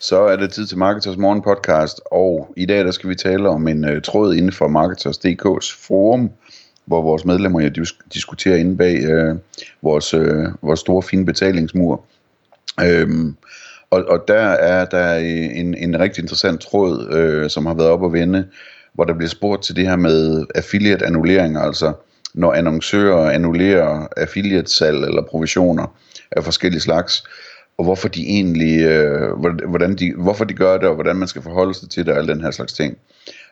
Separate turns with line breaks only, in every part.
Så er det tid til Marketers Morgen podcast, og i dag der skal vi tale om en uh, tråd inden for Marketers.dk's forum, hvor vores medlemmer jo dis- diskuterer inde bag uh, vores, uh, vores store fine betalingsmur. Um, og, og der er der en, en rigtig interessant tråd, uh, som har været op at vende, hvor der bliver spurgt til det her med affiliate annulleringer, altså når annoncører annullerer affiliate salg eller provisioner af forskellige slags, og hvorfor de egentlig, øh, hvordan de, hvorfor de gør det, og hvordan man skal forholde sig til det, og alle den her slags ting.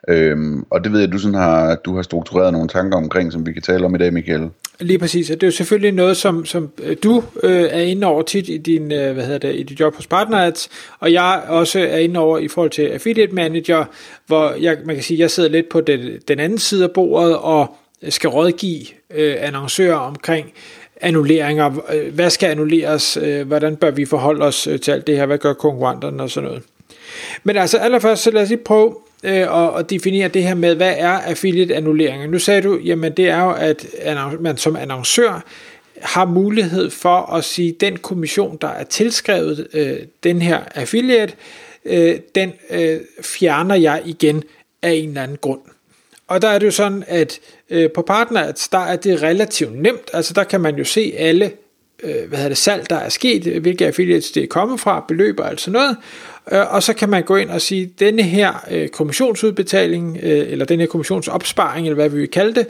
Øhm, og det ved jeg, du, sådan har, du har struktureret nogle tanker omkring, som vi kan tale om i dag, Michael.
Lige præcis, og det er jo selvfølgelig noget, som, som øh, du øh, er inde over tit i din, øh, hvad hedder det, i dit job hos PartnerAds, og jeg også er inde over i forhold til Affiliate Manager, hvor jeg, man kan sige, jeg sidder lidt på den, den anden side af bordet, og skal rådgive øh, annoncører omkring, annulleringer, hvad skal annulleres, hvordan bør vi forholde os øh, til alt det her, hvad gør konkurrenterne og sådan noget. Men altså allerførst, så lad os lige prøve øh, at, at definere det her med, hvad er affiliate annulleringer. Nu sagde du, jamen det er jo, at man som annoncør har mulighed for at sige, den kommission, der er tilskrevet øh, den her affiliate, den fjerner jeg igen af en eller anden grund. Og der er det jo sådan, at øh, på Partners, der er det relativt nemt. Altså der kan man jo se alle øh, hvad hedder det, salg, der er sket, hvilke affiliates det er kommet fra, beløb og alt sådan noget. Øh, og så kan man gå ind og sige, denne her øh, kommissionsudbetaling, øh, eller denne her kommissionsopsparing, eller hvad vi vil kalde det,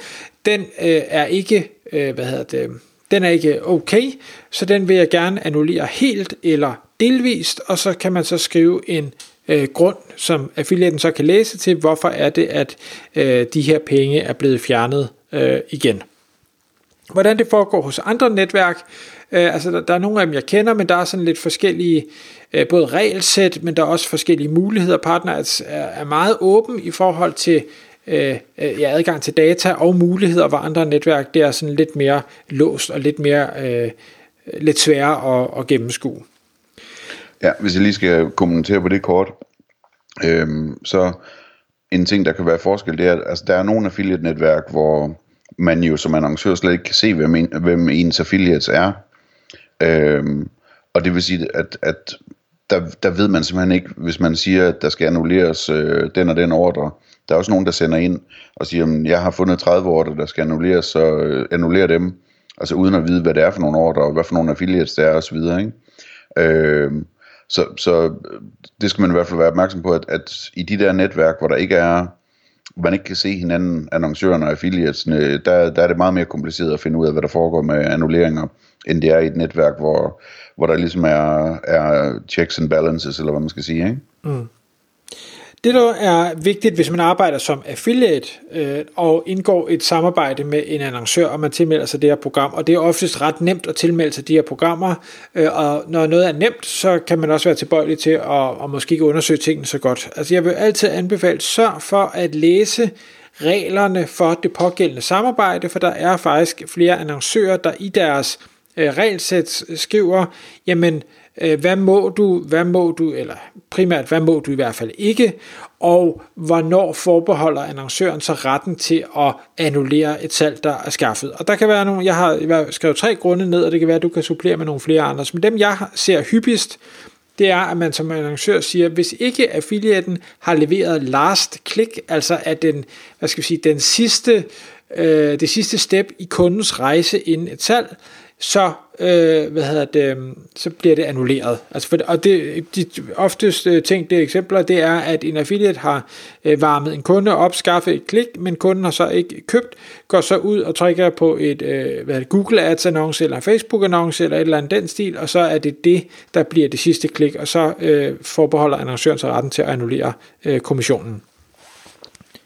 den øh, er ikke, øh, hvad hedder det, den er ikke okay, så den vil jeg gerne annullere helt eller delvist, og så kan man så skrive en øh, grund, som affiliaten så kan læse til, hvorfor er det, at øh, de her penge er blevet fjernet øh, igen. Hvordan det foregår hos andre netværk, øh, altså der, der er nogle af dem, jeg kender, men der er sådan lidt forskellige, øh, både regelsæt, men der er også forskellige muligheder. Partners er, er meget åben i forhold til øh, øh ja, adgang til data og muligheder, hvor andre netværk, det er sådan lidt mere låst og lidt mere øh, lidt sværere at, at gennemskue.
Ja, hvis jeg lige skal kommentere på det kort, øhm, så en ting, der kan være forskel, det er, at altså, der er nogle affiliate-netværk, hvor man jo som annoncør slet ikke kan se, hvem, en, hvem ens affiliates er. Øhm, og det vil sige, at, at der, der ved man simpelthen ikke, hvis man siger, at der skal annulleres øh, den og den ordre. Der er også nogen, der sender ind og siger, at jeg har fundet 30 ordre, der skal annulleres, så øh, annuller dem. Altså uden at vide, hvad det er for nogle ordre, og hvad for nogle affiliates der er osv. Ikke? Øh, så, så øh, det skal man i hvert fald være opmærksom på, at, at i de der netværk, hvor der ikke er, man ikke kan se hinanden, annoncørerne og affiliatesne, der, der er det meget mere kompliceret at finde ud af, hvad der foregår med annulleringer, end det er i et netværk, hvor, hvor der ligesom er, er checks and balances, eller hvad man skal sige. Ikke? Mm.
Det, der er vigtigt, hvis man arbejder som affiliate øh, og indgår et samarbejde med en annoncør, og man tilmelder sig det her program, og det er oftest ret nemt at tilmelde sig de her programmer, øh, og når noget er nemt, så kan man også være tilbøjelig til at, at måske ikke undersøge tingene så godt. Altså jeg vil altid anbefale, sørg for at læse reglerne for det pågældende samarbejde, for der er faktisk flere annoncører, der i deres øh, regelsæt skriver, jamen Øh, hvad må du, hvad må du, eller primært, hvad må du i hvert fald ikke, og hvornår forbeholder annoncøren så retten til at annullere et salg, der er skaffet. Og der kan være nogle, jeg har skrevet tre grunde ned, og det kan være, at du kan supplere med nogle flere andre, men dem jeg ser hyppigst, det er, at man som annoncør siger, hvis ikke affiliaten har leveret last click, altså at den, hvad skal vi sige, den sidste, øh, det sidste step i kundens rejse inden et salg, så, øh, hvad hedder det, øhm, så bliver det annulleret. Altså for, og det, de oftest øh, tænkte eksempler, det er, at en affiliate har øh, varmet en kunde op, skaffet et klik, men kunden har så ikke købt, går så ud og trykker på et øh, hvad det, Google Ads annonce eller Facebook annonce eller et eller andet den stil, og så er det det, der bliver det sidste klik, og så øh, forbeholder annoncøren sig retten til at annullere øh, kommissionen.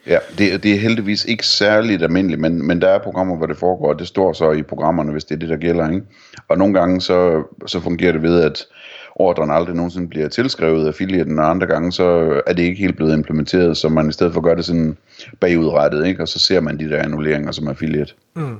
Ja, det, det er heldigvis ikke særligt almindeligt, men, men der er programmer, hvor det foregår, og det står så i programmerne, hvis det er det, der gælder. Ikke? Og nogle gange så, så fungerer det ved, at ordren aldrig nogensinde bliver tilskrevet af affiliaten, og andre gange så er det ikke helt blevet implementeret, så man i stedet for gør det sådan bagudrettet, ikke? og så ser man de der annulleringer som affiliate. Mm.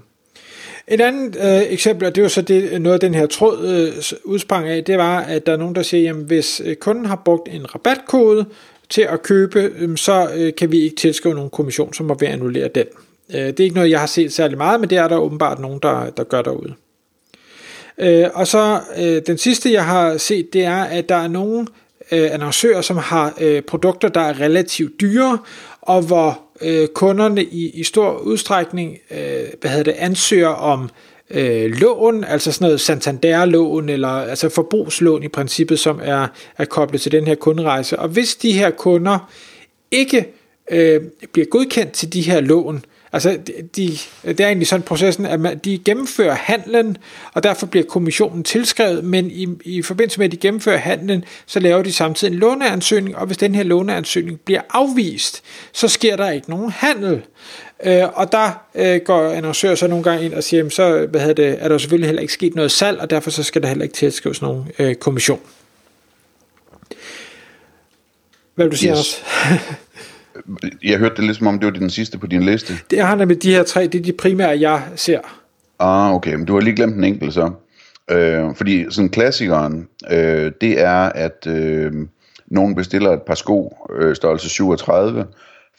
Et andet øh, eksempel, og det er jo så det, noget af den her tråd øh, udsprang af, det var, at der er nogen, der siger, jamen hvis øh, kunden har brugt en rabatkode til at købe, øhm, så øh, kan vi ikke tilskrive nogen kommission, som må være annullere den. Øh, det er ikke noget, jeg har set særlig meget, men det er der åbenbart nogen, der, der gør derude. Øh, og så den sidste, jeg har set, det er, at der er nogle annoncører, som har produkter, der er relativt dyre, og hvor kunderne i, i stor udstrækning hvad hedder det, ansøger om øh, øh, lån, altså sådan noget Santander-lån, eller altså forbrugslån i princippet, som er, er koblet til den her kunderejse. Og hvis de her kunder ikke øh, bliver godkendt til de her lån, Altså, de, det er egentlig sådan processen, at man, de gennemfører handlen, og derfor bliver kommissionen tilskrevet, men i, i forbindelse med, at de gennemfører handlen, så laver de samtidig en låneansøgning, og hvis den her låneansøgning bliver afvist, så sker der ikke nogen handel. Øh, og der øh, går annoncører så nogle gange ind og siger, jamen, så hvad det, er der selvfølgelig heller ikke sket noget salg, og derfor så skal der heller ikke tilskrives nogen øh, kommission. Hvad vil du sige, yes.
Jeg hørte det lidt som om, det var den sidste på din liste.
Det har nemlig de her tre, det er de primære, jeg ser.
Ah, okay, men du har lige glemt en enkelt så. Øh, fordi sådan klassikeren, øh, det er, at øh, nogen bestiller et par sko, øh, størrelse 37,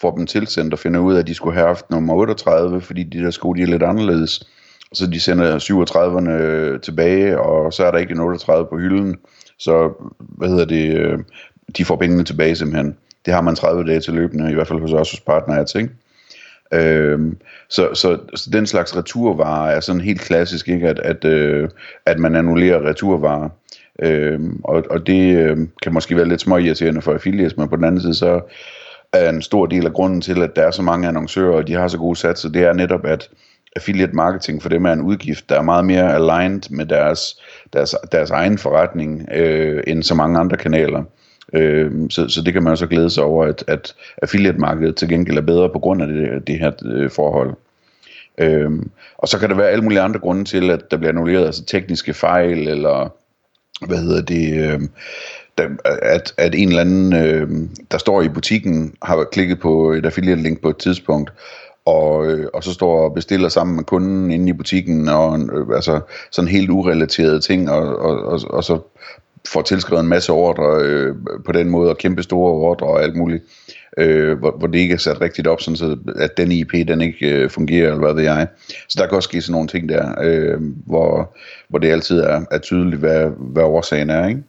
får dem tilsendt og finder ud af, at de skulle have haft nummer 38, fordi de der sko, de er lidt anderledes. Så de sender 37'erne tilbage, og så er der ikke en 38 på hylden. Så, hvad hedder det, øh, de får pengene tilbage simpelthen. Det har man 30 dage til løbende, i hvert fald hos os hos partners, ikke? Øhm, så, så, så den slags returvarer er sådan helt klassisk, ikke? At, at, øh, at man annullerer returvarer. Øhm, og, og det øh, kan måske være lidt småirriterende for affiliates, men på den anden side så er en stor del af grunden til, at der er så mange annoncører, og de har så gode satser, det er netop, at affiliate marketing for dem er en udgift, der er meget mere aligned med deres, deres, deres egen forretning, øh, end så mange andre kanaler. Øh, så, så det kan man også så glæde sig over, at, at affiliate-markedet til gengæld er bedre på grund af det, det her øh, forhold. Øh, og så kan der være alle mulige andre grunde til, at der bliver annulleret, altså tekniske fejl, eller hvad hedder det, øh, der, at, at en eller anden, øh, der står i butikken, har klikket på et affiliate-link på et tidspunkt, og, øh, og så står og bestiller sammen med kunden inde i butikken, og øh, altså sådan helt urelaterede ting, og, og, og, og så får tilskrevet en masse ordre øh, på den måde, og kæmpe store ordre og alt muligt, øh, hvor, hvor det ikke er sat rigtigt op, sådan så, at den IP, den ikke øh, fungerer, eller hvad ved jeg. Så der kan også ske sådan nogle ting der, øh, hvor, hvor det altid er, er tydeligt, hvad, hvad årsagen er, ikke?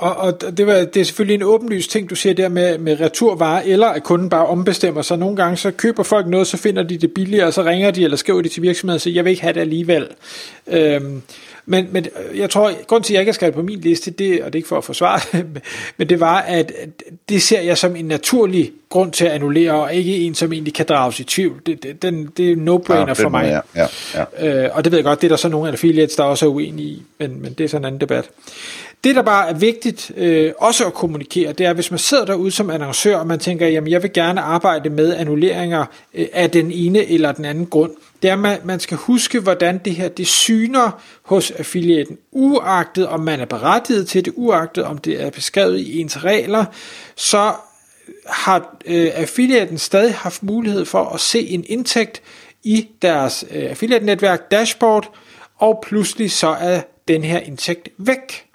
Og, og det, var, det er selvfølgelig en åbenlys ting, du siger der med, med returvarer, eller at kunden bare ombestemmer sig. Nogle gange så køber folk noget, så finder de det billigere, og så ringer de eller skriver de til virksomheden og siger, jeg vil ikke have det alligevel. Øhm, men, men jeg tror, grund til, at jeg ikke har skrevet på min liste, det, og det er ikke for at forsvare det, men det var, at det ser jeg som en naturlig grund til at annullere, og ikke en, som egentlig kan drages i tvivl. Det, det, den, det er no-brainer ja, for mig. Ja, ja, ja. Øh, og det ved jeg godt, det er der så nogle affiliates, der også er uenige i, men, men det er sådan en anden debat. Det, der bare er vigtigt øh, også at kommunikere, det er, hvis man sidder derude som annoncør, og man tænker, jamen jeg vil gerne arbejde med annulleringer øh, af den ene eller den anden grund, det er, at man, man skal huske, hvordan det her det syner hos affiliaten, uagtet om man er berettiget til det, uagtet om det er beskrevet i ens regler, så har øh, affiliaten stadig haft mulighed for at se en indtægt i deres øh, affiliate-netværk dashboard, og pludselig så er den her indtægt væk.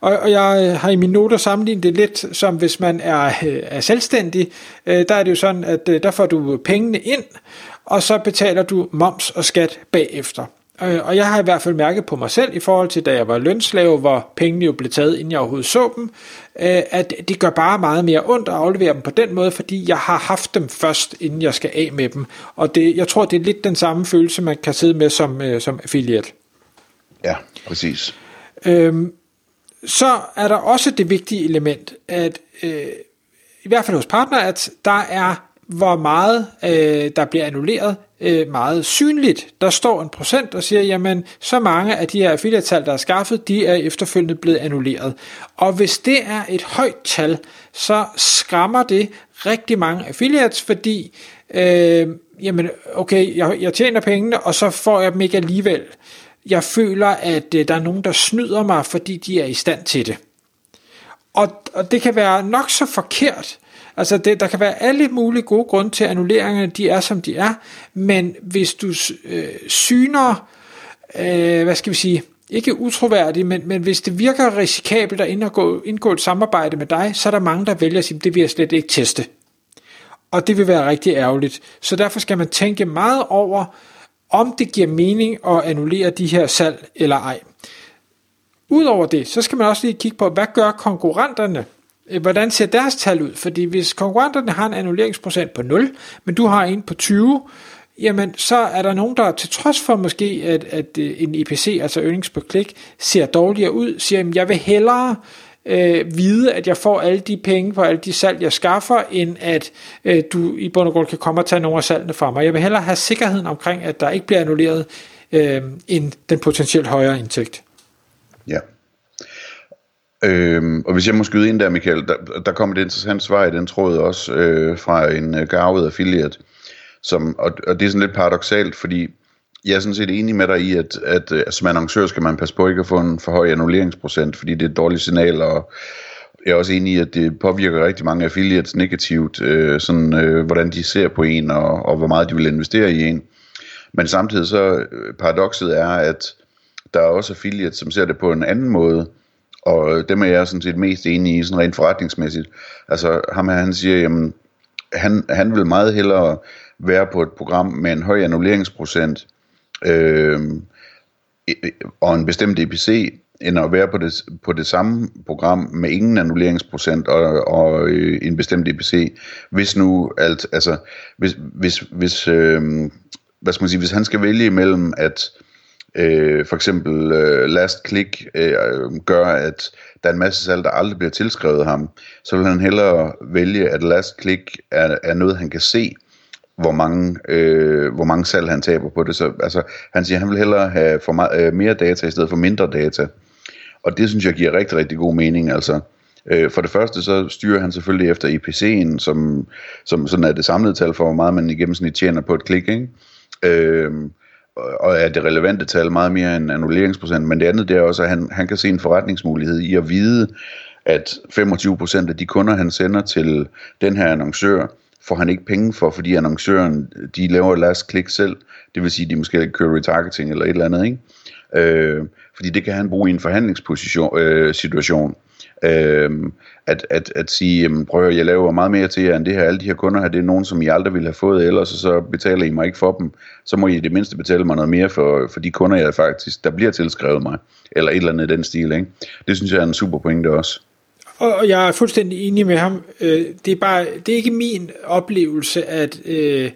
Og, og jeg har i mine noter sammenlignet det lidt som hvis man er, øh, er selvstændig. Øh, der er det jo sådan, at øh, der får du pengene ind, og så betaler du moms og skat bagefter. Og jeg har i hvert fald mærket på mig selv, i forhold til da jeg var lønslave, hvor pengene jo blev taget, inden jeg overhovedet så dem, at det gør bare meget mere ondt at aflevere dem på den måde, fordi jeg har haft dem først, inden jeg skal af med dem. Og det, jeg tror, det er lidt den samme følelse, man kan sidde med som, som affiliate.
Ja, præcis.
Øhm, så er der også det vigtige element, at øh, i hvert fald hos partner, at der er hvor meget øh, der bliver annulleret øh, meget synligt. Der står en procent, og siger, jamen så mange af de her affiliate der er skaffet, de er efterfølgende blevet annulleret. Og hvis det er et højt tal, så skræmmer det rigtig mange affiliates, fordi øh, jamen okay, jeg, jeg tjener pengene, og så får jeg dem ikke alligevel. Jeg føler, at øh, der er nogen, der snyder mig, fordi de er i stand til det. Og, og det kan være nok så forkert, Altså, det, der kan være alle mulige gode grunde til, at annulleringerne de er, som de er, men hvis du øh, syner, øh, hvad skal vi sige, ikke utroværdigt, men, men hvis det virker risikabelt at indgå, indgå et samarbejde med dig, så er der mange, der vælger at sige, det vil jeg slet ikke teste. Og det vil være rigtig ærgerligt. Så derfor skal man tænke meget over, om det giver mening at annullere de her salg eller ej. Udover det, så skal man også lige kigge på, hvad gør konkurrenterne hvordan ser deres tal ud? Fordi hvis konkurrenterne har en annulleringsprocent på 0, men du har en på 20, jamen så er der nogen, der til trods for måske, at, at øh, en IPC, altså earnings per klik, ser dårligere ud, siger, at jeg vil hellere øh, øh, vide, at jeg får alle de penge på alle de salg, jeg skaffer, end at øh, du i bund og grund kan komme og tage nogle af salgene fra mig. Jeg vil hellere have sikkerheden omkring, at der ikke bliver annulleret, øh, end den potentielt højere indtægt.
Ja. Øhm, og hvis jeg må skyde ind der, Michael, der, der kom et interessant svar i den tråd også øh, fra en øh, garvet affiliate, som, og, og det er sådan lidt paradoxalt, fordi jeg er sådan set enig med dig i, at, at, at som annoncør skal man passe på ikke at få en for høj annulleringsprocent, fordi det er et dårligt signal, og jeg er også enig i, at det påvirker rigtig mange affiliates negativt, øh, sådan, øh, hvordan de ser på en, og, og hvor meget de vil investere i en. Men samtidig så, øh, paradokset er, at der er også affiliates, som ser det på en anden måde, og dem er jeg sådan set mest enig i, sådan rent forretningsmæssigt. Altså ham her, han siger, jamen, han, han vil meget hellere være på et program med en høj annulleringsprocent øh, og en bestemt EPC, end at være på det, på det samme program med ingen annulleringsprocent og, og øh, en bestemt EPC, hvis nu alt, altså, hvis, hvis, hvis øh, hvad skal man sige, hvis han skal vælge imellem, at øh, for eksempel øh, last click øh, gør, at der er en masse salg, der aldrig bliver tilskrevet ham, så vil han hellere vælge, at last click er, er noget, han kan se, hvor mange, øh, hvor mange salg han taber på det. Så altså, han siger, at han vil hellere have for meget, øh, mere data i stedet for mindre data. Og det synes jeg giver rigtig, rigtig god mening. Altså, øh, for det første så styrer han selvfølgelig efter IPC'en, som, som sådan er det samlede tal for, hvor meget man i gennemsnit tjener på et klik. Ikke? Øh, og er det relevante tal meget mere end annulleringsprocent, men det andet det er også, at han, han kan se en forretningsmulighed i at vide, at 25% af de kunder, han sender til den her annoncør, får han ikke penge for, fordi annoncøren, de laver last click selv, det vil sige, de måske kører retargeting eller et eller andet, ikke? Øh, fordi det kan han bruge i en forhandlingsposition, øh, situation. Øh, at, at, at sige, jamen, prøv at jeg laver meget mere til jer end det her. Alle de her kunder her, det er nogen, som I aldrig ville have fået ellers, og så betaler I mig ikke for dem. Så må I I det mindste betale mig noget mere for, for de kunder, jeg faktisk, der bliver tilskrevet mig. Eller et eller andet i den stil. Ikke? Det synes jeg er en super pointe også.
Og jeg er fuldstændig enig med ham. Øh, det er bare, det er ikke min oplevelse, at øh,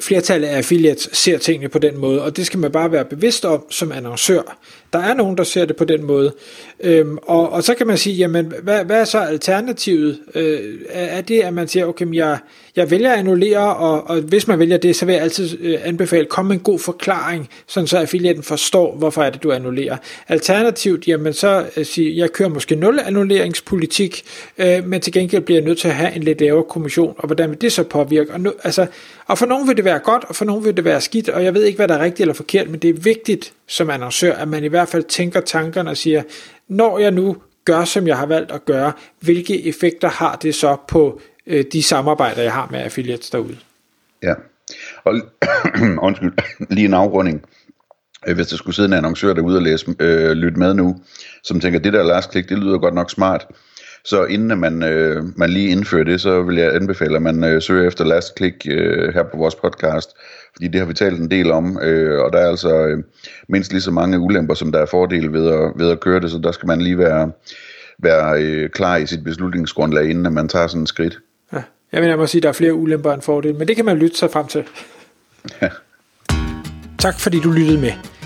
flertallet af affiliates ser tingene på den måde, og det skal man bare være bevidst om som annoncør. Der er nogen, der ser det på den måde. Øhm, og, og så kan man sige, jamen, hvad, hvad er så alternativet? Øh, er det, at man siger, okay, jeg, jeg vælger at annullere, og, og hvis man vælger det, så vil jeg altid øh, anbefale, kom med en god forklaring, sådan så affiliaten forstår, hvorfor er det, du annullerer. Alternativt, jamen så øh, sige, jeg kører måske nul annulleringspolitik, øh, men til gengæld bliver jeg nødt til at have en lidt lavere kommission, og hvordan vil det så påvirke? Og, nu, altså, og for nogen vil det være godt, og for nogen vil det være skidt, og jeg ved ikke, hvad der er rigtigt eller forkert, men det er vigtigt som annoncør, at man i hvert fald tænker tankerne og siger, når jeg nu gør, som jeg har valgt at gøre, hvilke effekter har det så på øh, de samarbejder, jeg har med affiliates derude?
Ja, og undskyld, lige en afrunding. Øh, hvis der skulle sidde en annoncør derude og læse, øh, lytte med nu, som tænker, det der last click, det lyder godt nok smart, så inden man, øh, man lige indfører det, så vil jeg anbefale, at man øh, søger efter last click øh, her på vores podcast, fordi det har vi talt en del om, øh, og der er altså øh, mindst lige så mange ulemper, som der er fordele ved at, ved at køre det, så der skal man lige være, være øh, klar i sit beslutningsgrundlag, inden man tager sådan et skridt.
Ja, jeg vil nærmere sige, at der er flere ulemper end fordele, men det kan man lytte sig frem til. Ja. Tak fordi du lyttede med.